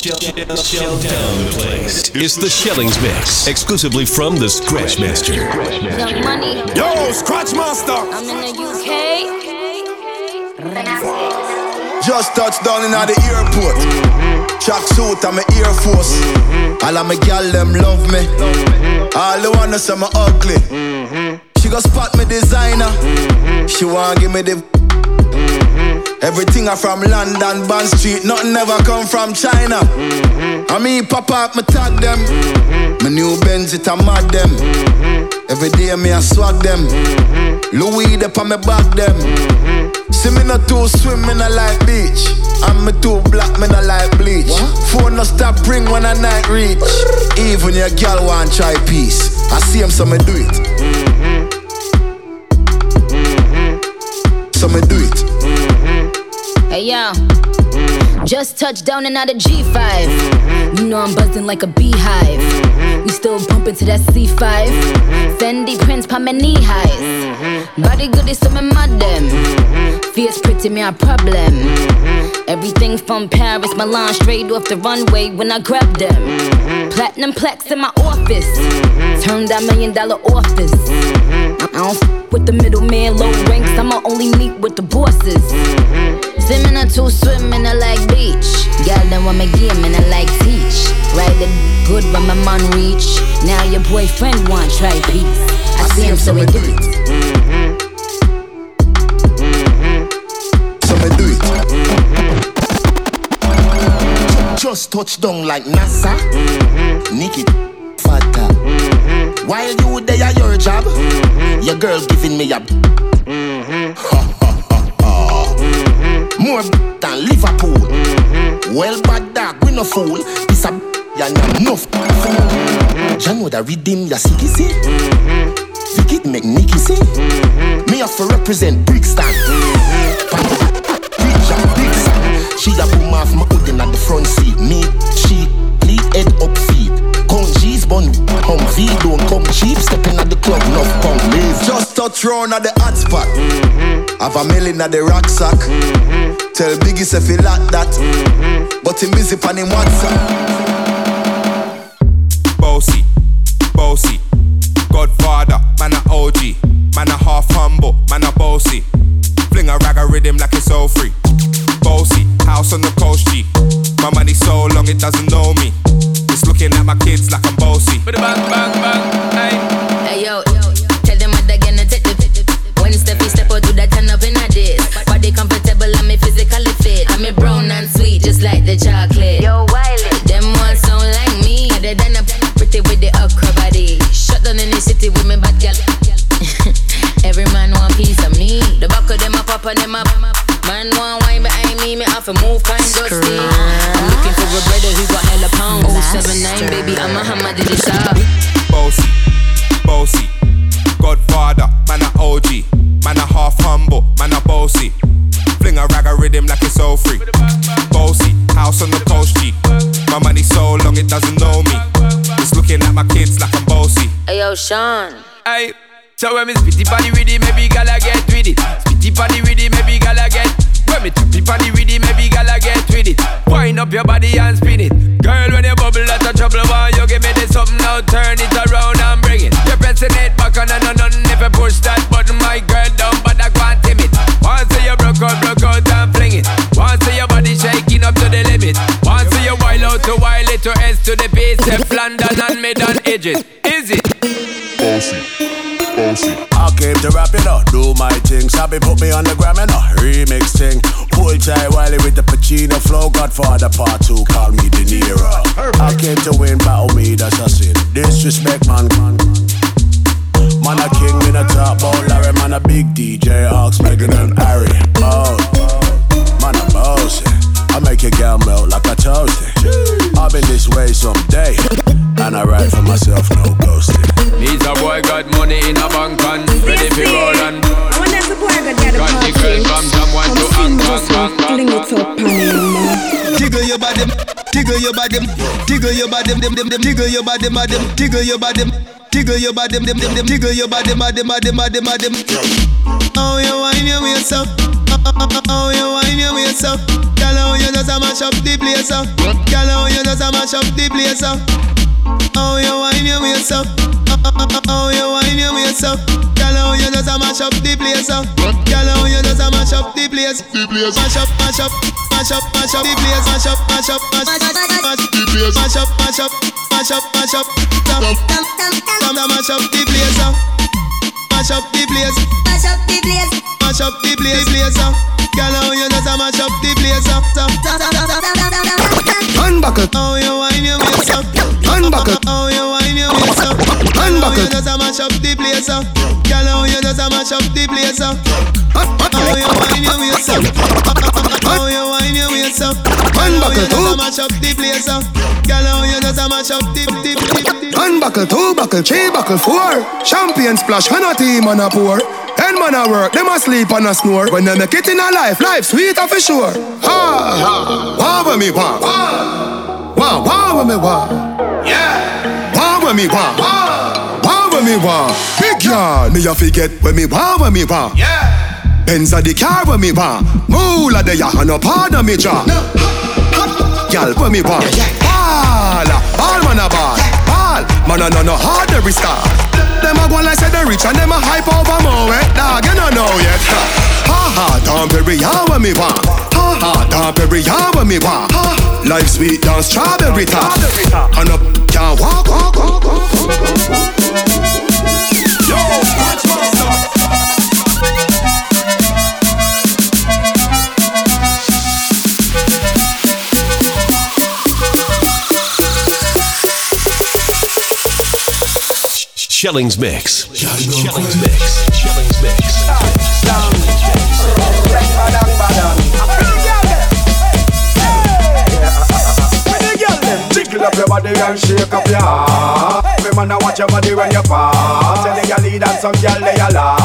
Shell down the place. It's the Shellings Mix, exclusively from the Scratchmaster. Young Money. Yo, Scratchmaster. I'm in the UK. Just touched down in the airport. Mm-hmm. Track suit, I'm a Air Force. Mm-hmm. All of my gal them love me. Mm-hmm. All the wanna say me ugly. She go spot me designer. She wanna give me the. Everything I from London, Bond Street, nothing ever come from China. Mm-hmm. I mean, pop up, me tag them. Mm-hmm. My new Benz, it a mad them. Mm-hmm. Every day me I swag them. Louis, they on me back them. See me not too swim, me not like beach. And me too black, me not like bleach. Phone no stop ring when I night reach. Even your girl want try peace. I see him, so me do it. So me do it. Hey yo. Just touched down and out of G5. You know I'm buzzing like a beehive. We still bumping to that C5. Fendi prints pa my knee highs. Body good is some madam. Fierce pretty me a problem. Everything from Paris, Milan, straight off the runway when I grab them. Mm-hmm. Platinum plex in my office. Mm-hmm. Turn that million dollar office. Mm-hmm. I don't f with the middleman, low ranks. I'ma only meet with the bosses. Swimming or two swimming, I like beach. Then want me game and I like teach. Ride it good when my man reach. Now your boyfriend want try peace. I, see him, so he do it. Just touch down like NASA. Mm-hmm. Nikki Fata. Mm-hmm. While you there at your job, mm-hmm. your girl giving me a. Ha, ha, ha, ha. More than Liverpool. Well, bad dog, we no fool. This a ya enough fool. Ya know that redeem ya see see. Vicky make Nicky see. Me have to represent Brixton. Reach and big son. She a boom off my hood in the front seat. Me, she, lead head up feet. Come G's bun, come V, don't come cheap. Stepping at the club, enough pound leave. Just touch round at the hot spot. Mm-hmm. Have a million at the rucksack. Mm-hmm. Tell Biggie say feel like that. Mm-hmm. But him busy pan him WhatsApp. bossy, bossy. Godfather, man a OG, man a half humble, man a bossy. Fling a rag a rhythm like it's all free. Bossy, house on the coast G. My money so long it doesn't know me. It's looking at my kids like I'm bossy. But Bang bang bang, hey. Hey yo, tell them what they're gonna take the When Steffi step out, do that turn up in a this. Body comfortable, I'm me physically fit. I'm a brown and sweet, just like the chocolate. Yo, Wiley, them ones sound like me. Other than a pretty with the okra body. Shut down in the city with me bad girl. Every man want piece of me. The back of them up, up and them up. Man want wine behind me, me have to move kind dusty. I'm looking for a brother who got hella pounds. 079, baby, I'm a hammer, did it bossy, bossy. Godfather, man a OG, man a half humble, man a bossy. Fling a rag a rhythm like it's all free. Bossy, house on the coast G. My money so long it doesn't know me. It's looking at my kids like I'm bossy. Hey yo, Sean. Aye. So when me spitty body with it, maybe gala get with it. Spitty body with it, maybe gala get. When me tappy body with it, maybe gala get with it. Wind up your body and spin it. Girl, flow. Godfather your body, tiggle your body, them them them, tiggle your body, madam, tiggle your body, Jiggle your body, them, them, them, jiggle your body, body, body, body, body. Oh, you wine your waist up. Oh, you wine your waist up. Girl, oh, you just a mash up the place up. Girl, oh, you just a mash up the place up. Oh, you wine your waist up. Oh, you wine your waist up. Girl, oh, you just a mash up the place up. Girl, oh, you just a mash up. The place. Mash up, mash up, mash up, mash up the place. Mash up, mash up, mash up, mash up, mash up, mash up, mash up. Stop, stop, mash up the place. Mash up the place. Mash up the place. Mash up the place, place. Girl, oh, you just a mash up the place. Unbuckle. Oh, you wine your waist up. Unbuckle. Oh, you wine your waist up. Unbuckle. Oh, you just a mash up the place up. Girl, oh, you just a mash up the place up. Oh, you wine your waist up. Oh, you waist up. You just mash up the place up. Girl, oh, you just a mash up the the the. Unbuckle, two buckle, three buckle, four. Champion splash, and a team and a pour. Ten man a work, them a sleep and a snore. When they make it in a life, life sweeter for sure. Ha ha, wah when me wah, wah wah when me wah. Yeah, wah when me wah, wah when me wah. Big yard, me a forget when me wah when me wah. Yeah, Benz a the car when me wah. Moolah the ya and part of me jaw. Gyal when me wah. Ball, ball man a ball, ball. Man a no no hard every star. Them a go like say they rich and them a hype over more eh? Dog, you don't know yet Ha ha, Dom Perignon when me want Ha ha, Dom Perignon when me want. Life sweet down strawberry top And up, can't walk, walk, walk, walk Yo, Shellings Mix. Shellings Mix. Shellings Mix. Jiggle up your body and shake up your heart. Me man, I watch your body when you pass. Tell the girl lead and some girl they a la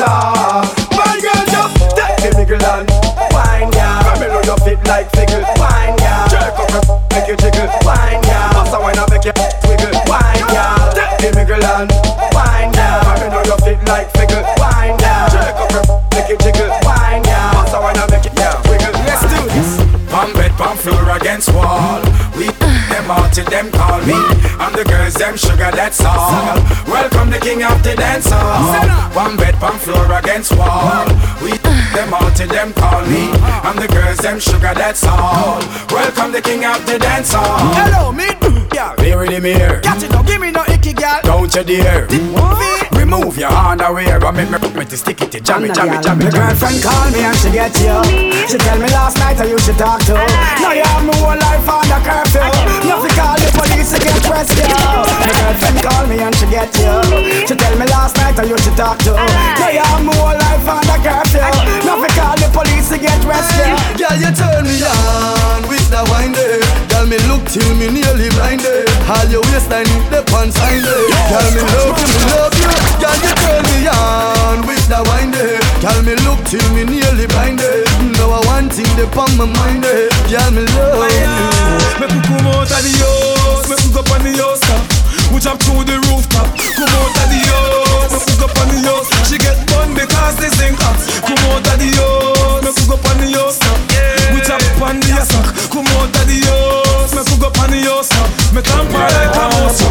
la. My girl just take the middle and wine. Come me know you fit like fickle. Wine ya. Jerk up your make you jiggle. Wine ya. Pass a wine and make you wiggle. Wine ya. The middle and wine ya. Come know you fit like fickle. Wine ya. Jerk up your make you jiggle. Wine ya. Pass a wine and make you wiggle. Let's do this. Pump bed, pump floor against wall. We them out till them call me. I'm the girls, them sugar, that's all. Welcome the king of the dance hall. One bed, pump floor against wall. We them out till them call me. I'm the girls, them sugar, that's all. Welcome the king of the dance hall. Hello, me. Yeah, very the mirror. Catch it, don't give me no icky girl. Don't you dare. Remove your underwear and make me, put me to stick it to jam it, jam it, jam it. My girlfriend called me and she get you. She tell me last night I you should talk to. Now you have my whole life under curfew. You have to call the police to get rescue. My girlfriend called me and she get you. She tell me last night I you should talk to. Now you have my whole life under curfew. You have to call the police to get rescue. Girl, you turn me on with the wine there. Girl, me look till me nearly blinded. All your waistline, the pants sign there. Girl, me love you, me love you. Girl, you turn me on with the wine there. Girl, me look till me nearly blinded. Now I want thing they on my mind. Girl, me love you. Me come out of the house, me could go on the house. We jump through the rooftop. Come out of the house, me could go on the house. She get bun because they sing hot. Come out of the house, me could go on the house. We jump on the sock. Come out of the house, me could go on the top. Me tamper like a mouse.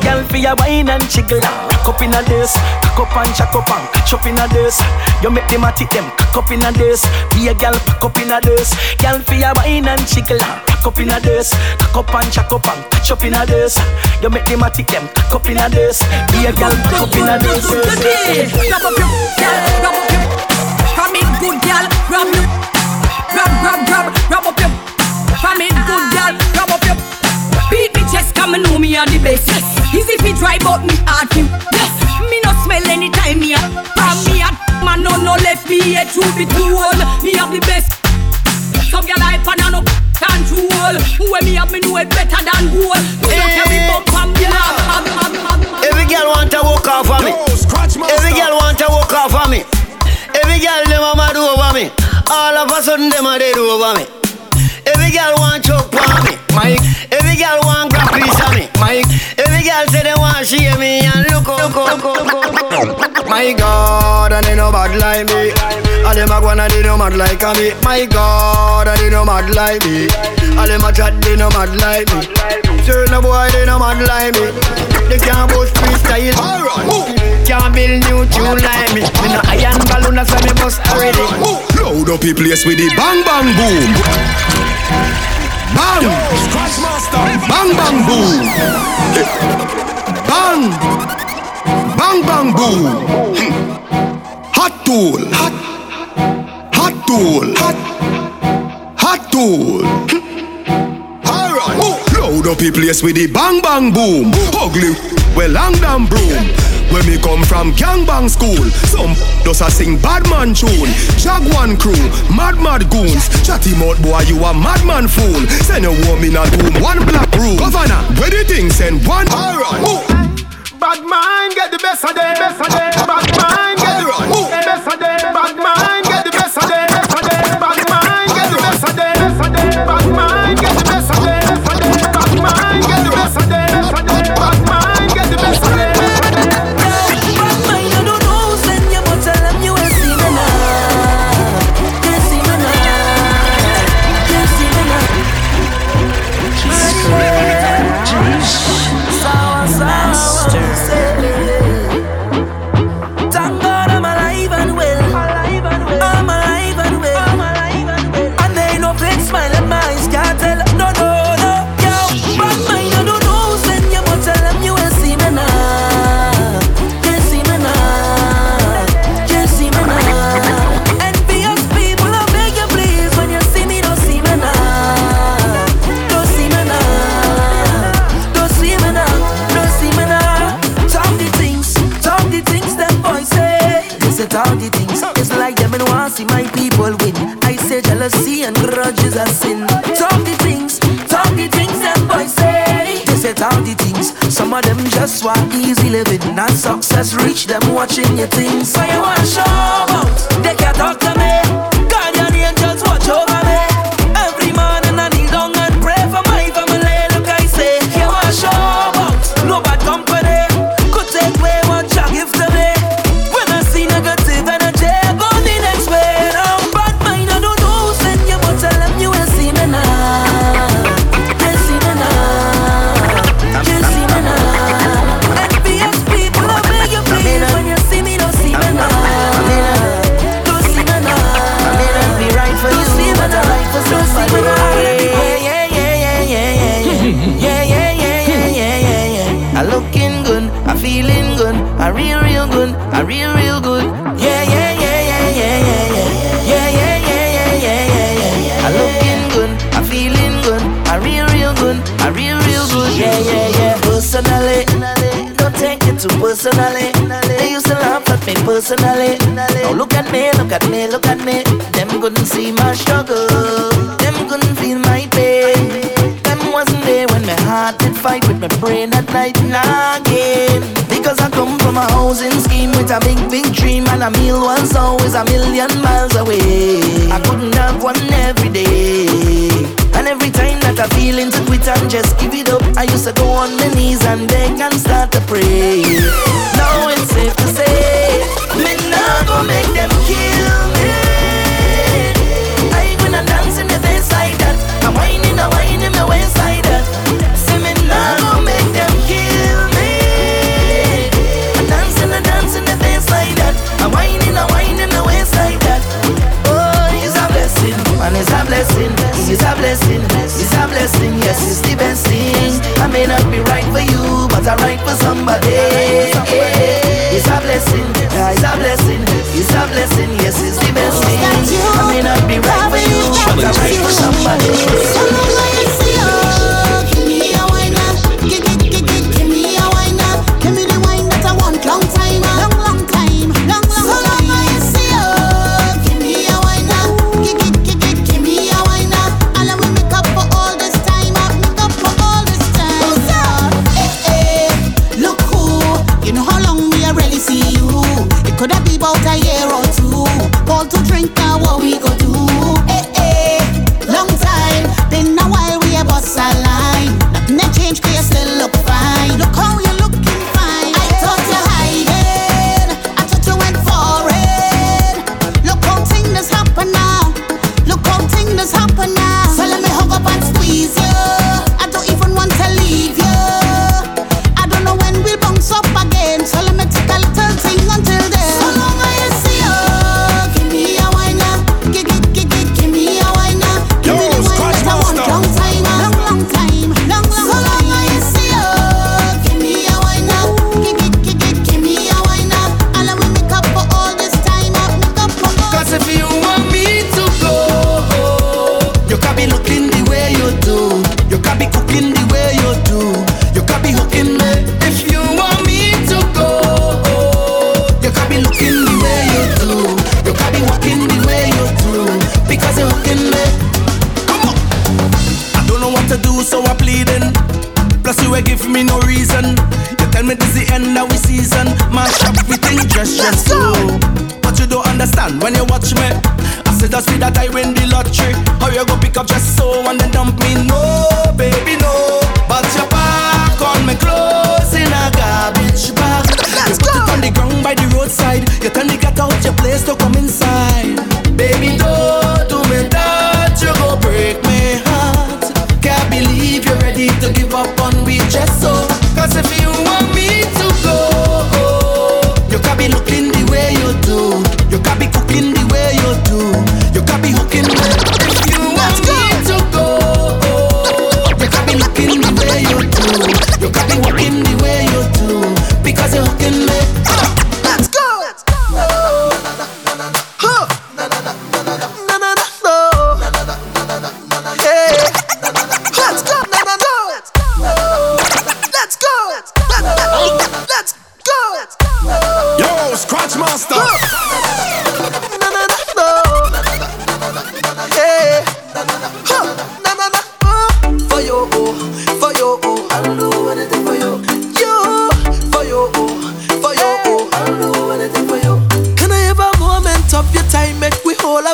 Girl, for your wine and jiggle Cock up in a this Cock up and jack up and catch up in a this You make them a tick them Cock up in a this Be a girl pack up in a this Girl, for your wine and jiggle Cock up in a this Cock up and jack up and catch up in a this You make them a tick them Cock up in a this Be a girl pack up in a this Grab up your girl, grab up your From it good girl, grab your Grab, grab, grab, grab up your. From it good girl, grab up your. Beat me chest, come and know me are the best. Easy fi dry but me hard him. Yes, me no smell anytime me a From me a man no no left me here through the tool Me have the best. Some girl hype and I no control. When me have me know it better than gold Me no carry bump off of me. Every girl want to walk off of me. Every girl them a mad over me. All of a sudden them a dead over me. Every girl want choke on me. Mike. Every girl want grab piece of me. Mike. Every girl say they want share me and My God, and they no bad like me. All them a go and they no mad like me. My God, and they no mad like me. All them a chat, they no mad like me. Certain boy, they no mad like me. They can't bust freestyle. Alright, can't build new tune like me. Me no iron balloon, that's why me bust already. Load up the place with the bang bang boom. Bang! Bang bang boom. Bang! Bang bang boom. Hot tool. Hot. Hot tool. Hot. Hot tool. Alright. Load up the place with the bang bang boom. Ugly. Well, long damn broom. When me come from gangbang school, some does a sing bad man tune. Jaguan crew, mad mad goons. Chatty mouth boy, you a madman fool. Send a woman a room, one black room. Governor, where the thing send one. Alright. Bad mind get the best of them, best of them. Bad mind get the best success reach them watching your things. So you want fight with my brain at night and again. Because I come from a housing scheme with a big, big dream and a meal always a million miles away. I couldn't have one every day. And every time that I feel into quit and just give it up, I used to go on my knees and beg and start to pray. Blessing, it's a blessing. Yes, it's the best thing. I may not be right for you, but I'm right for somebody. It's a blessing, it's a blessing. It's a blessing, yes, it's the best thing. I may not be right for you, but I'm right for somebody.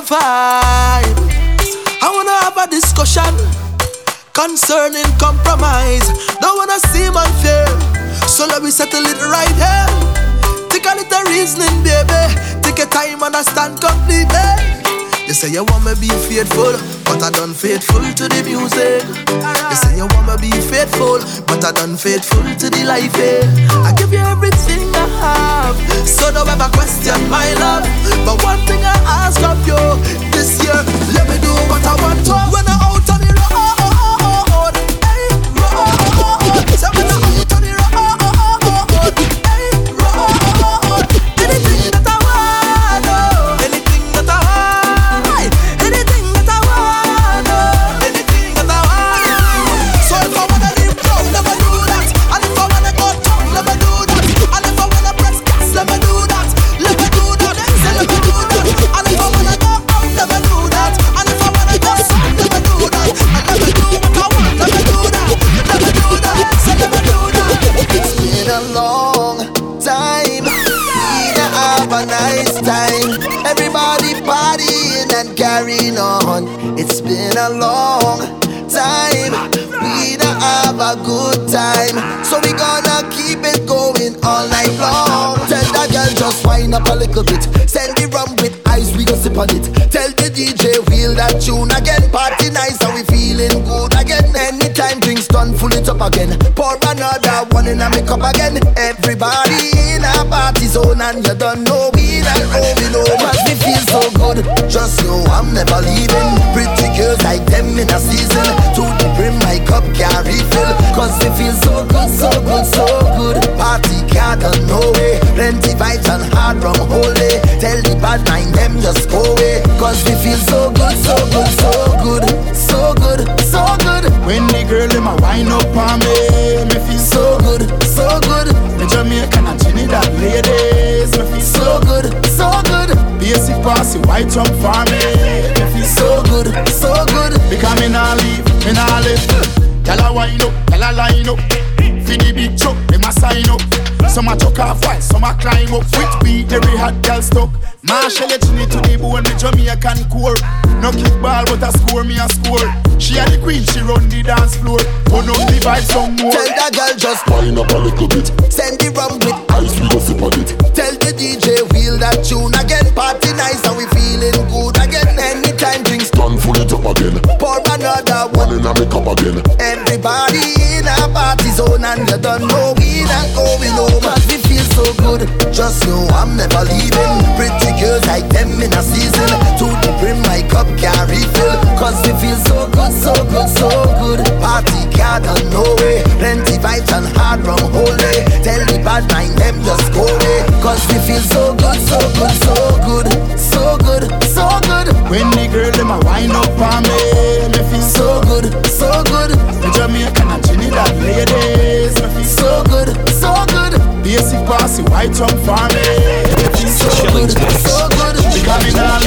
Vibe. I wanna have a discussion concerning compromise. Don't wanna seem unfair, so let me settle it right here. Take a little reasoning, baby. Take your time, and understand completely. You say you want me be faithful, but I done faithful to the music. You say you want me be faithful, but I done faithful to the life. Eh? I give you everything I have, so don't ever question my love. But one thing I ask of you this year, let me do what I want to. Up a little bit. Send the rum with ice, we go sip on it. Tell the DJ wheel that tune again. Party nice and we feeling good again. Anytime drinks done, full it up again. Pour another one in a make up again. Everybody in a party zone and you don't know we not going home. Cause me feel so good. Just know I'm never leaving. Pretty girls like them in a season. To the brim, my cup can't refill. Cause it feels so good, so good, so good. Party can't no way. Plenty vibes and hard rum holy. Tell the bad mind them just go away. Cause we feel so good, so good, so good. So good, so good. When the girl them a wind up on me, me feel so good, so good. Me Jamaican and Trinidad ladies, me feel so good, so good. Basic passy white jump for me, me feel so good, so good. Because me nah leave, me nah live. Gyal a wind up, gyal a line up. For the big truck, them a sign up. Some a chuck off while some a climb up. With beat, every hot girl stuck. Marshall it me to the bone, me Jamaican core. No kickball, but a score, me a score. She a the queen, she run the dance floor. Turn up the vibe some more. Tell that girl just wind up a little bit. Send the rum with ice, we go sip on it. Tell the DJ wheel that tune again. Party nice and we feeling good again. Anytime drinks done, full it up again. Pour another one in a make up again. Everybody in a party zone and you don't know we not going home. Cause we feel so good. Just know I'm never leaving. Pretty girls like them in a season. To the brim, my cup can't refill. Cause we feel so good, so good, so good. Party can't done no way. Plenty vibes and hard rum holy. Tell the bad mind them just go away. Cause we feel so good, so good. So good, so good. When the girl them a wind up on me, me feel so good, so good. Me Jamaican and Trinidad ladies, me feel so good, so good. Basic passy white jump for me, me feel so good, so good. Because me nah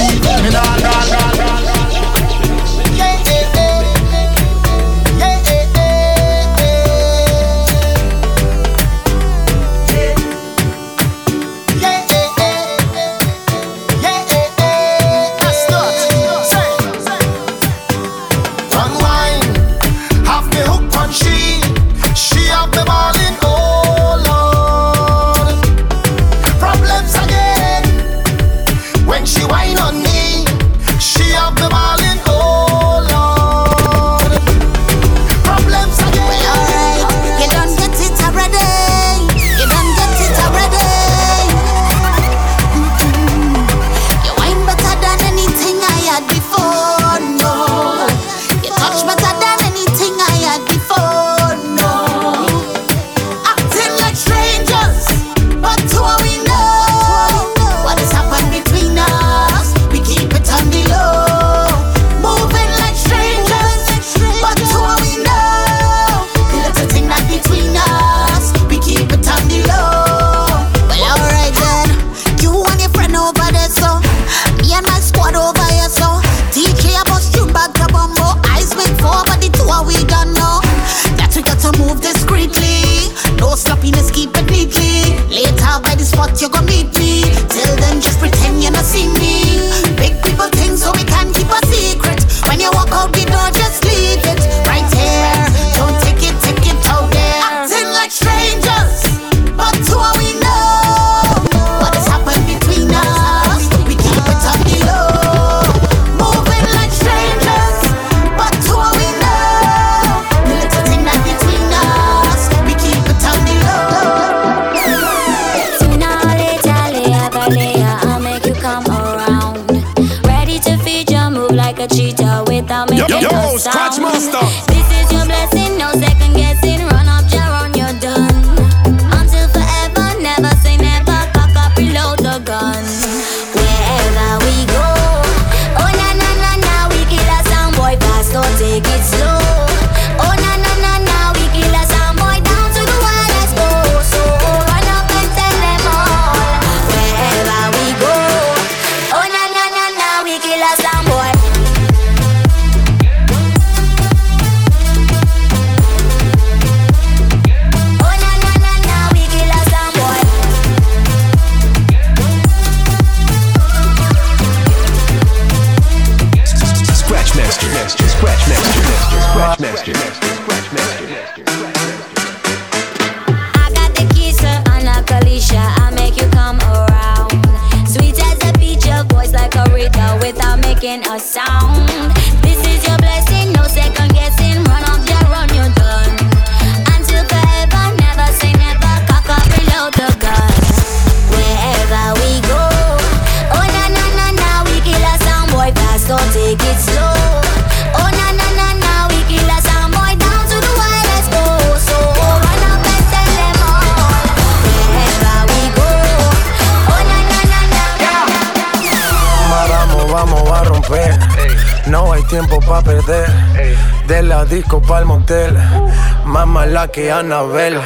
que Anabel.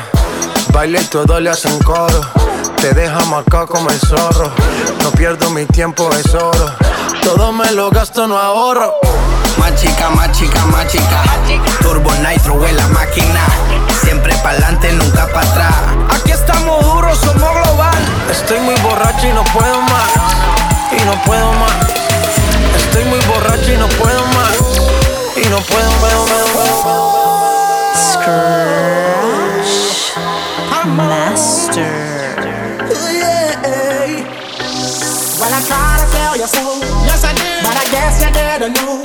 Baile y todo le hacen coro. Te deja marcado como el zorro. No pierdo mi tiempo, es oro. Todo me lo gasto, no ahorro. Más chica, más chica, más chica. Turbo Nitro en la máquina. Siempre pa'lante, nunca para atrás. Aquí estamos duros, somos global. Estoy muy borracho y no puedo más. Y no puedo más. Estoy muy borracho y no puedo más. Y no puedo, puedo, puedo, puedo. Scratch Master. Well, I try to tell you so. Yes, I did. But I guess you didn't know.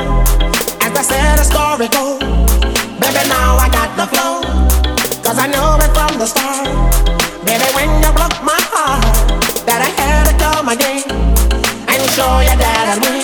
As I said, the story goes. Baby, now I got the flow. Cause I knew it from the start. Baby, when you broke my heart, that I had to come again and show you that I mean.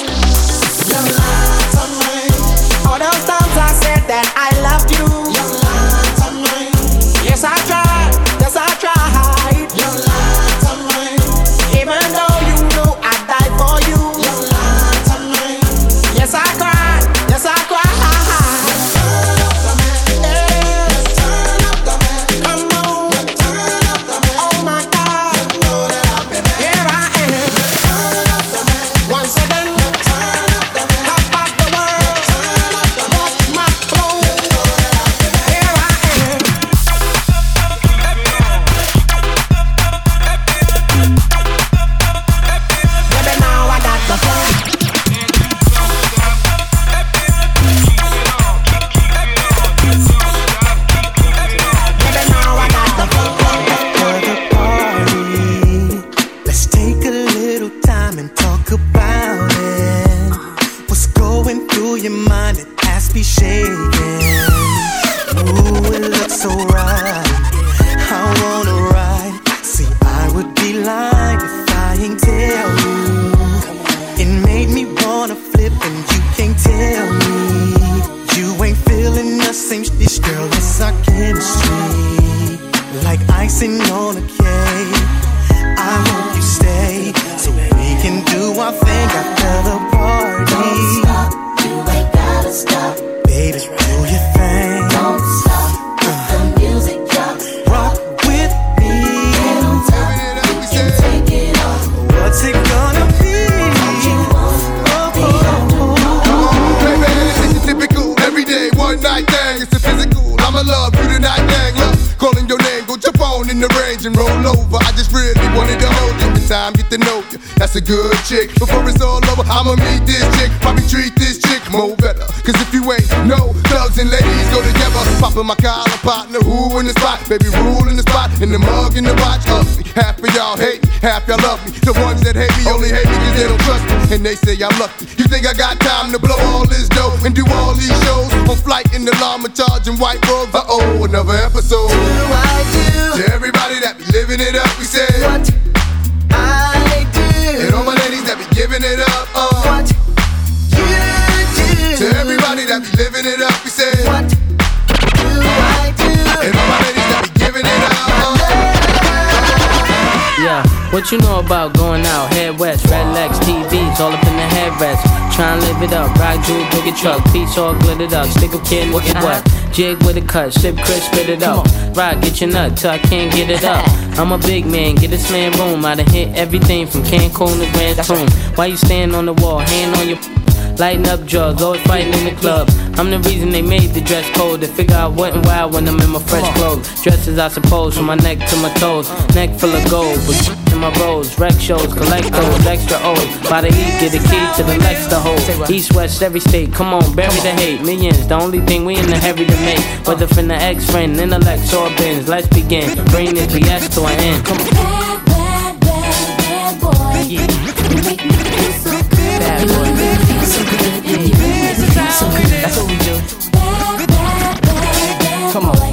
Together. Popping my collar partner, who in the spot? Baby, rule in the spot. In the mug, in the watch. Ugly. Half of y'all hate me, half y'all love me. The ones that hate me only hate me cause they don't trust me. And they say I'm lucky. You think I got time to blow all this dough and do all these shows? On flight in the llama charging white robes. Uh oh, another episode. To everybody what you know about going out? Head west, red legs, TVs, all up in the headrest. Try and live it up, ride jewel, a truck, piece all glittered up. Stick a kid, look at what? Jig with a cut, slip crisp, spit it up. Ride, get your nut till I can't get it up. I'm a big man, get this man room. I done hit everything from Cancun to Grand Tune. Why you stand on the wall, hand on your Lighting up drugs, always fighting in the club. I'm the reason they made the dress code. They figure out what and why when I'm in my fresh clothes. Dresses, I suppose, from my neck to my toes. Uh. Neck full of gold, but in my rolls. Rec shows, collect those, extra O's. By the heat, get the key to the Lex to hold. East, west, every state, come on, bury the hate. Millions, the only thing we in the heavy to make. Whether from the ex friend, intellect, or bins. Let's begin. Bring this BS to an end. Come on. Bad, bad, bad, bad boy. Yeah. Come on.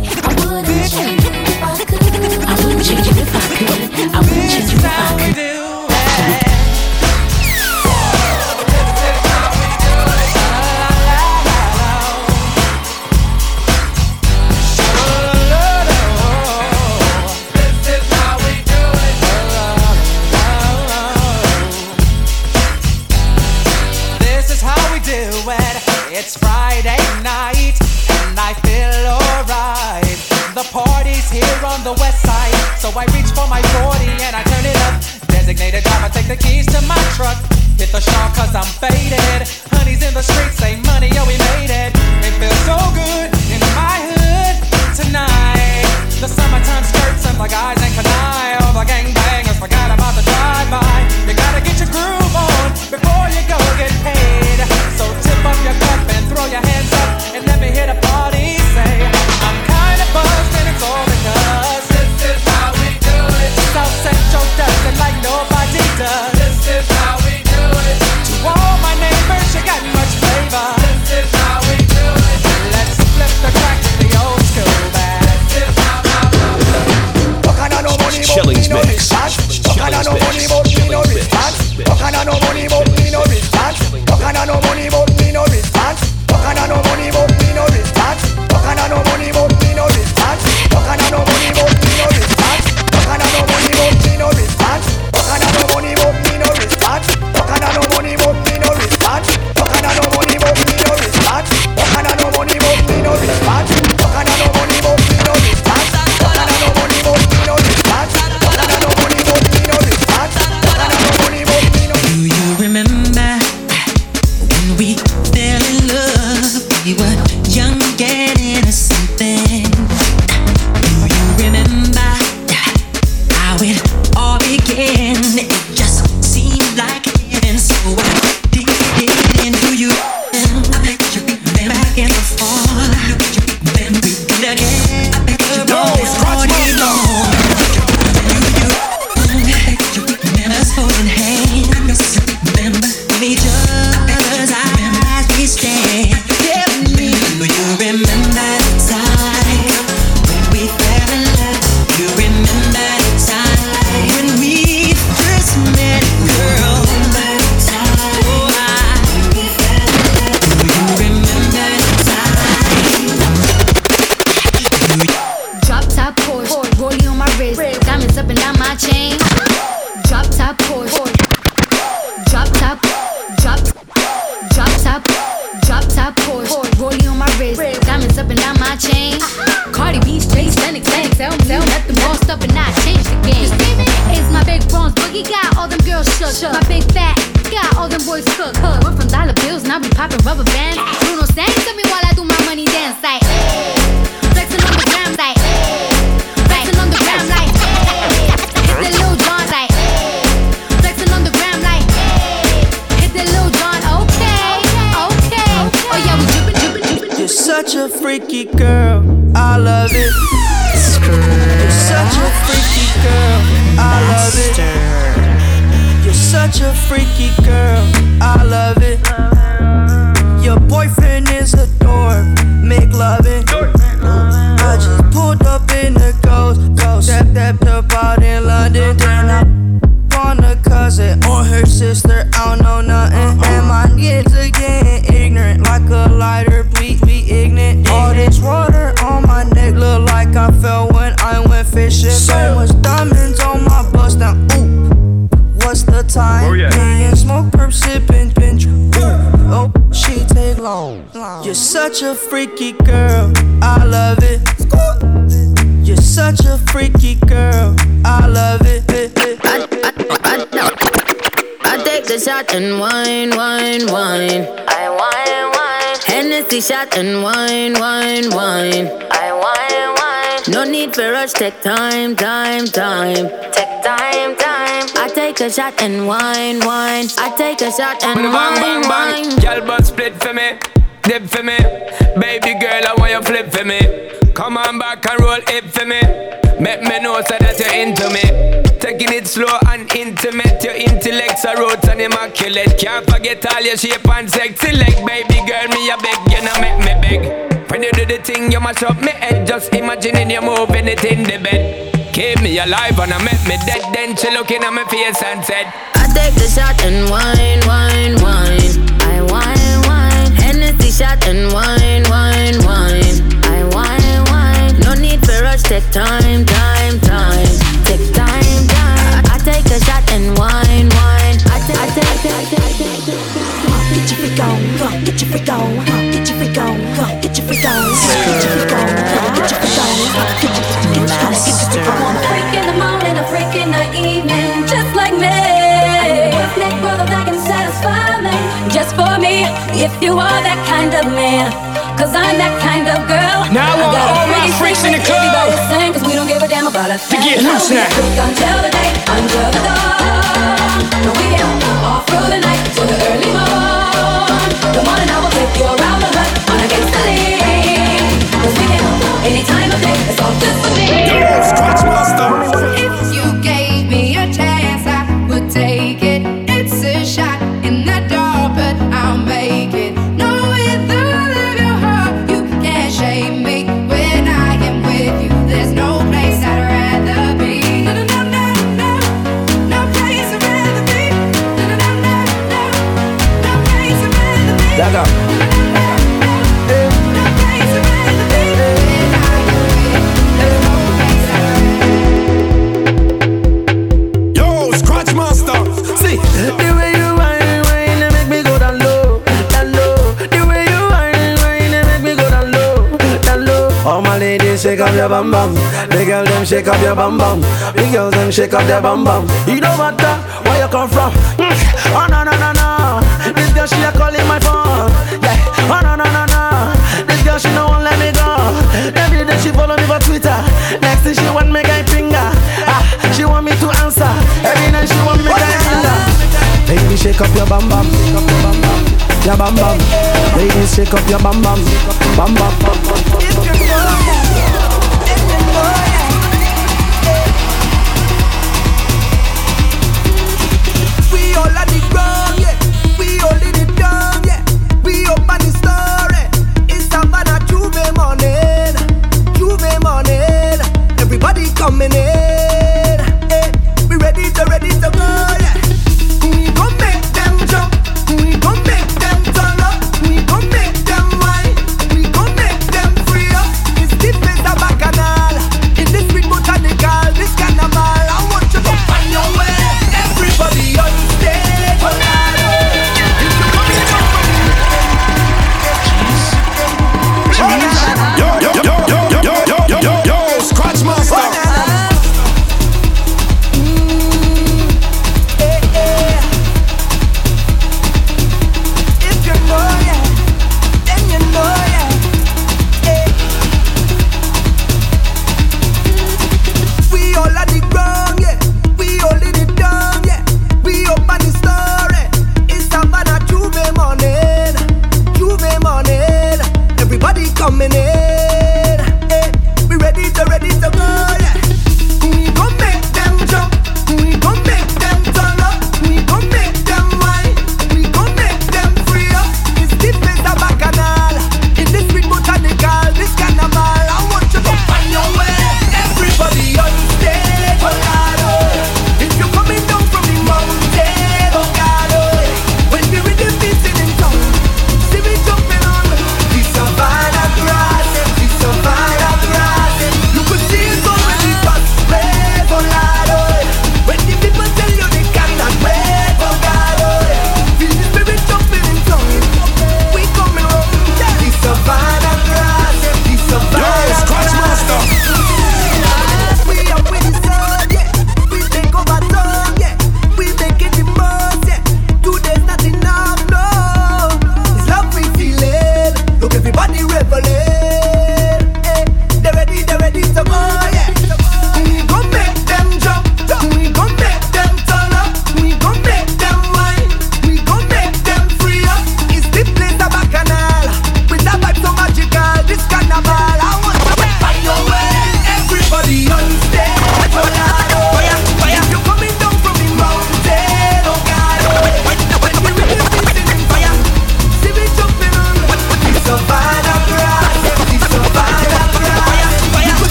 Freaky girl, I love it. You're such a freaky girl, I love it. You're such a freaky girl, such a freaky girl, I love it. You're such a freaky girl, I love it. I take the shot and wine, wine, wine. I wine, wine. Hennessy shot and wine, wine, wine. I wine, wine. No need for rush, take time, time, time. Take time, time. I take a shot and wine, wine. I take a shot and Bang, bang, wine, bang, wine. Girl, but split for me, dip for me. Baby girl, I want you flip for me. Come on back and roll it for me. Make me know so that you're into me. Taking it slow and intimate. Your intellect's a roots and immaculate. Can't forget all your shape and sexy leg. Baby girl, me a beg, you know make me beg. When you do the thing, you mash up me head. Just imagining you moving it in the bed. Keep me alive and I make me dead. Then she looking at my face and said, I take the shot and wine, wine, wine. Shot and wine, you are that kind of man. Cause I'm that kind of girl. Now I want got all my freaks in the club. Everybody sing, cause we don't give a damn about a To get loose now. Shake up your bum bum. The girl them shake up your bum bum. The girls them shake up their bum bum. It don't matter where you come from. Mm. Oh no no no no. This girl she a calling my phone. Yeah. Oh no no no no. This girl she no won't let me go. Every day she follow me for Twitter. Next thing she want me guy finger. Ah, she want me to answer. Every night she want me guy finger. Baby, shake up your bum bum, shake up your bum bum, your. Ladies, shake up your bum bum, bum bum. We coming in,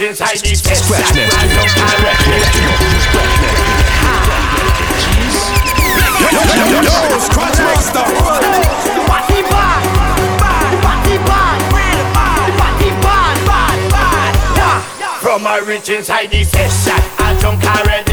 inside. Scratch From my rich inside the session, I jump care.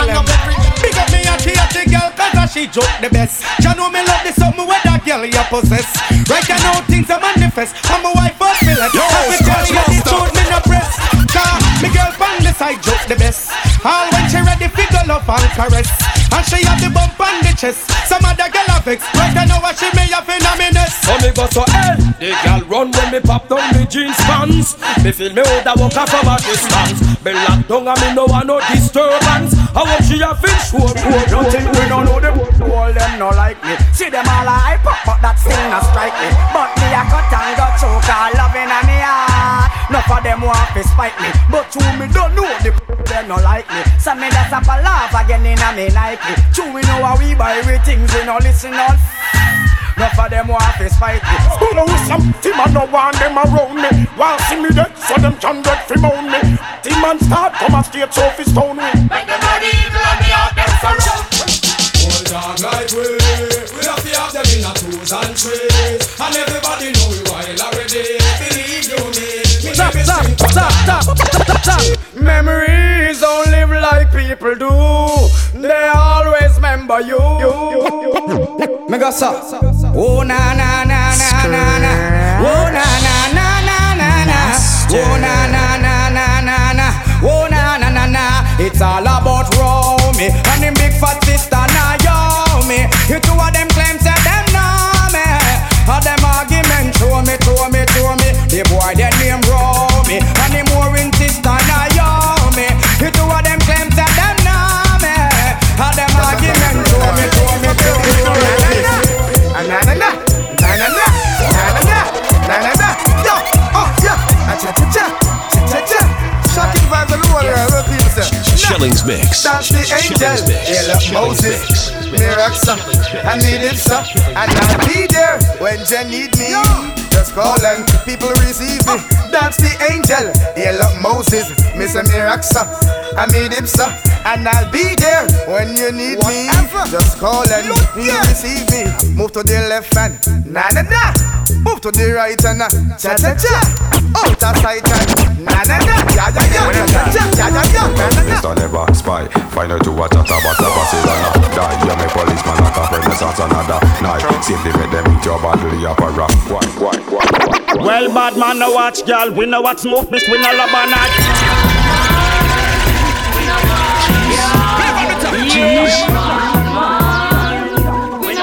Fine. Every man put your hand up every Big up me and she a the girl cause she joke the best. You know me me love this something where that girl you possess. Right now things are manifest. I'm a wife of me like. Yo, Happy tell you the truth, me no press. Car, me girl from the side joke the best. All when she ready, figure love and caress. And she have the bump on the chest. Some other girl have vex. Right now what she me have in a minute. So me go so hell The girl run when me pop down me jeans pants Me feel me woulda walk a from a distance Me lock down and me no want no disturbance I want she a fish show You think we don't know them? All them no like me. See them all a hype up, but that still a strike me. But me a cut and got choke, all loving on me heart. Enough of them want to spite me, but you me don't know the them no like me. So me just have a laugh again in a me Nike. True we know how we buy we things, we no listen all. Enough of them want to spite me. School with some team and no want them around me. Want see me dead so them can get free moan me. Team and start come and straight so fi stone me. Make them body evil and me out them surround. Hold on like we We have to have them in a twos and threes stop, stop, stop, stop, stop. Memories don't live like people do. They always remember you. Me go so. Oh na na na na na na. Oh na na na na na na. Oh na na na na na na. Oh na na na na. It's all about Romy and him big fat sister Naomi. You two of them claim say them know me. All them argument show me, show me, show me. The boy their name say? Shillings Mix. That's the angel. Yeah, look, Moses, Miraxa, I need it, sir. And I'll be there when you need me. Just call and people receive me. That's the angel. Yeah, look, Moses, Mr. Miraxa, I need him sir. And I'll be there when you need me. Just call and you receive me. Move to the left hand, na na na. Move to the right and cha cha cha. Out of sight and na na na. Ya ya ya ya ya ya ya ya. Na na na. Mr. Never Spy Find out to what a tabata Barcelona Die, yeah, me policeman like a renaissance another night Safely make them eat your bottle, your para Why, why, why, why Well, bad man, no watch, girl. We know what smoke, miss, we no love a night.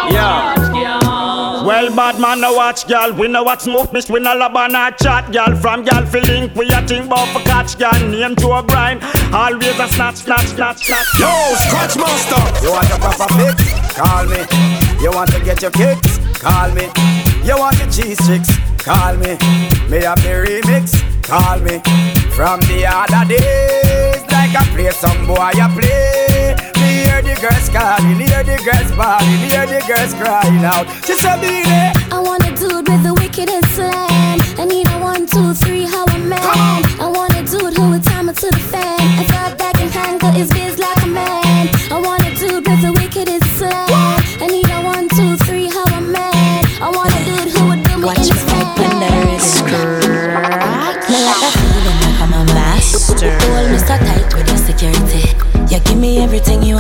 Yeah. Well, bad man, no watch, girl. We know what smoke, miss, we no love a night chat, girl. From girl, feeling we a think about for catch, girl. Name to a grind. Always a snatch, snatch, snatch, snatch. Yo, Scratch Master. You want to pop a proper fix? Call me. You want to get your kicks? Call me. You want your cheese sticks? Call me. Me have the remix? Call me. From the other days, like I play some boy, I play. Me hear the girls calling, hear the girls bawling, hear the girls crying out. She said, "Be there." I want a dude with the wickedest slam. I need a one, two, three, how a man. I want a dude who would time it to the fan. I thought that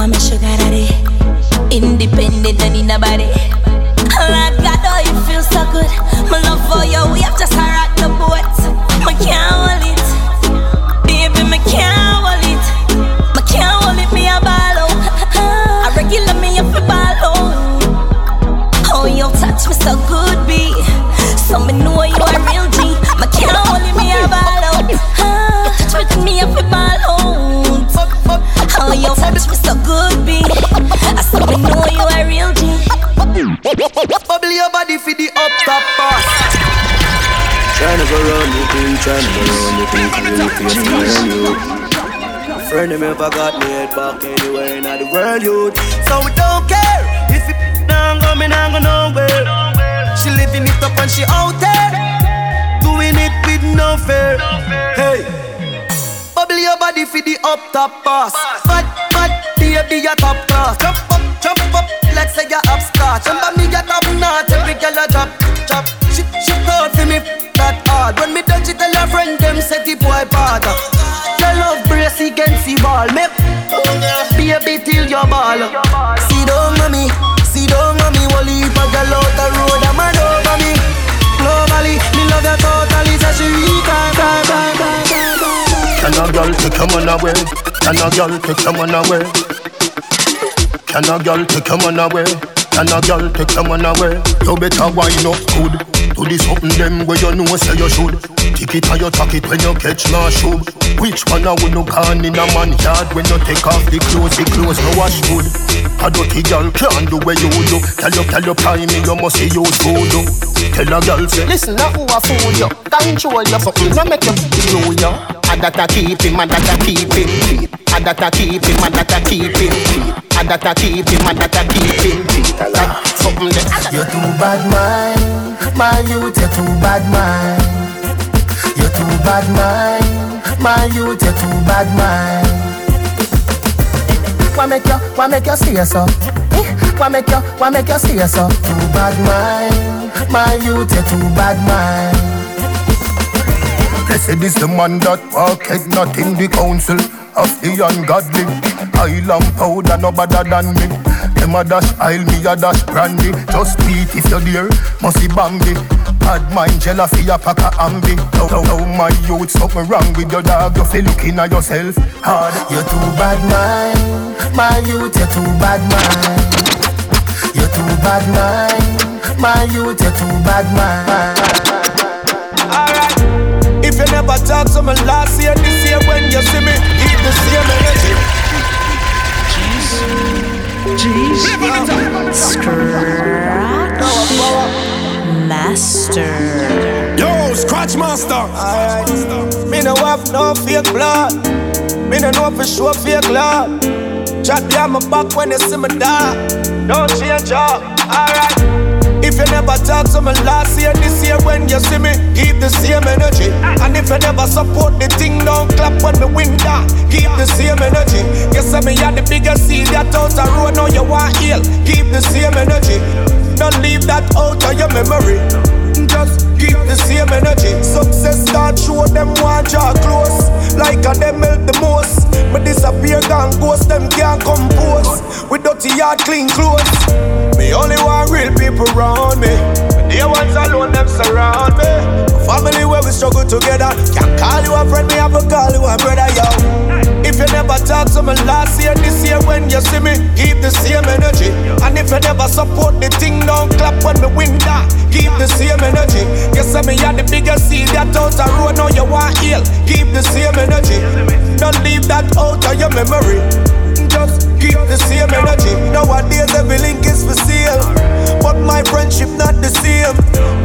want, me sugar daddy. Independent, don't need nobody. Like God, oh, you feel so good. My love for you, we have just rock the boat. Me can't Tryna go round the thing, tryna go round the thing, feel it, feel it, feel you. Friend of me ever got me head back anywhere in the world, youth. So we don't care if it don't go, me not go nowhere. She living it up and she out there, doing it with no fear. Hey, bubble your body for the up top pass. Fat, fat, baby, your top class. Jump up, jump up, let's say you're upstart. Remember me, you're top notch, every girl a drop, drop hard When me touch it, tell your friend them set the boy bad Your love brace against the ball Make baby till your ball See down on me, see down on me Wally if a girl out the road, I'm a over me Globally, me love you totally So she can't stop. Can a girl take a man away? Can a girl take a man away? Can a girl take a man away? Can a girl take a man away? You better wind up good do this something them where you know say you should. Tick it or you tuck it when you catch my shoe. Which one I would no gone in a man yard when you take off the clothes, the clothes no wash good. A dirty girl can't do where you do. Tell you, tell you, prime me, you must see use food. Tell a girl say, listen, now who a fool you? Control your something, no make you know you. And that I keep him, and that I keep him. And that I keep him, and that I keep him. And that I keep him, and that I keep him. You're too bad, man. My youth, you're too bad, man. You're too bad, man. My youth, you're too bad, man. What make you, what make you stay so? Eh? What make you, what make you stay so? Too bad, man. My youth, you're too bad, man. Blessed is the man that walketh not in the council of the ungodly. I Island powder no better than me. Them a dash aisle, me a dash brandy. Just beat if you're there, must be Bambi. Bad mind, jealousy, a pack of ambi. Oh, oh, oh, my youth, something wrong with your dog. You feel looking at yourself hard. You're too bad, man. My youth, you're too bad, man. You're too bad, man. My youth, you're too bad, man. Alright. If you never talk to me last year, this year when you see me, keep the same energy. Jeez. Scratch. Master. Yo, Scratch Master. Alright. Me no have no fake blood. Me no know for sure fake love. Chat down my back when you see me die. Don't change up. Alright. If you never talk to me last year, this year when you see me, keep the same energy. And if you never support the thing, don't clap when me win that. Keep the same energy. You say me had the biggest seed that out the road, now you want heal. Keep the same energy. Don't leave that out of your memory. Just keep the same energy. Success start show them want draw close. Like a them melt the most. Me disappear gone ghost, them can't compose. With dirty yard, clean clothes. Me only want real people around me. When ones alone, them surround me. Family where we struggle together. Can't call you a friend, me have to call you a brother, yo. If you never talk to me last year, this year when you see me, keep the same energy. And if you never support the thing, don't clap when me win that. Keep the same energy. You say me had the biggest seed that out the road, now you want heal. Keep the same energy. Don't leave that out of your memory. Keep the same energy. Nowadays every link is for sale, but my friendship not the same.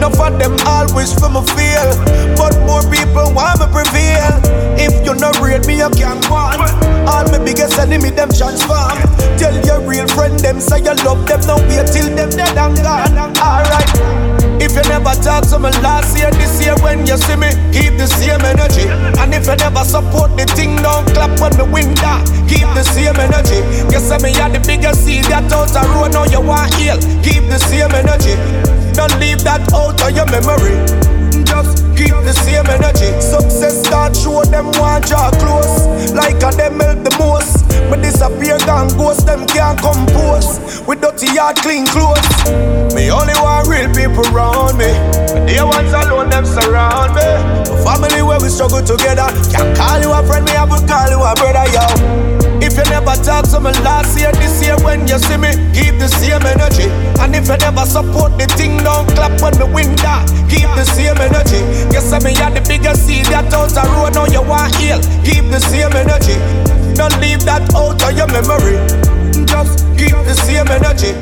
Enough of them wish for me fail, but more people want me prevail. If you not read me, you can't want. All my biggest enemy them transform. Tell your real friend them say you love them, don't wait till them dead and gone. Alright. If you never talk to me last year, this year when you see me, keep the same energy. And if you never support the thing, don't clap when me win that. Keep the same energy. You say me had the biggest seed that out the road, now you want heal. Keep the same energy. Don't leave that out of your memory. Just keep the same energy. Success start show them want draw close. Like a them melt the most. Me disappear gone ghost, them can't compose. With dirty yard, clean clothes. Me only want real people around me. They ones alone, them surround me. My family where we struggle together. Can't call you a friend, me have to call you a brother, yo. If you never talk to me last year, this year when you see me, keep the same energy. And if you never support the thing, don't clap when me win that. Keep the same energy. You say me had the biggest seed that out the road, now you want heal. Keep the same energy. Don't leave that out of your memory. Just keep the same energy.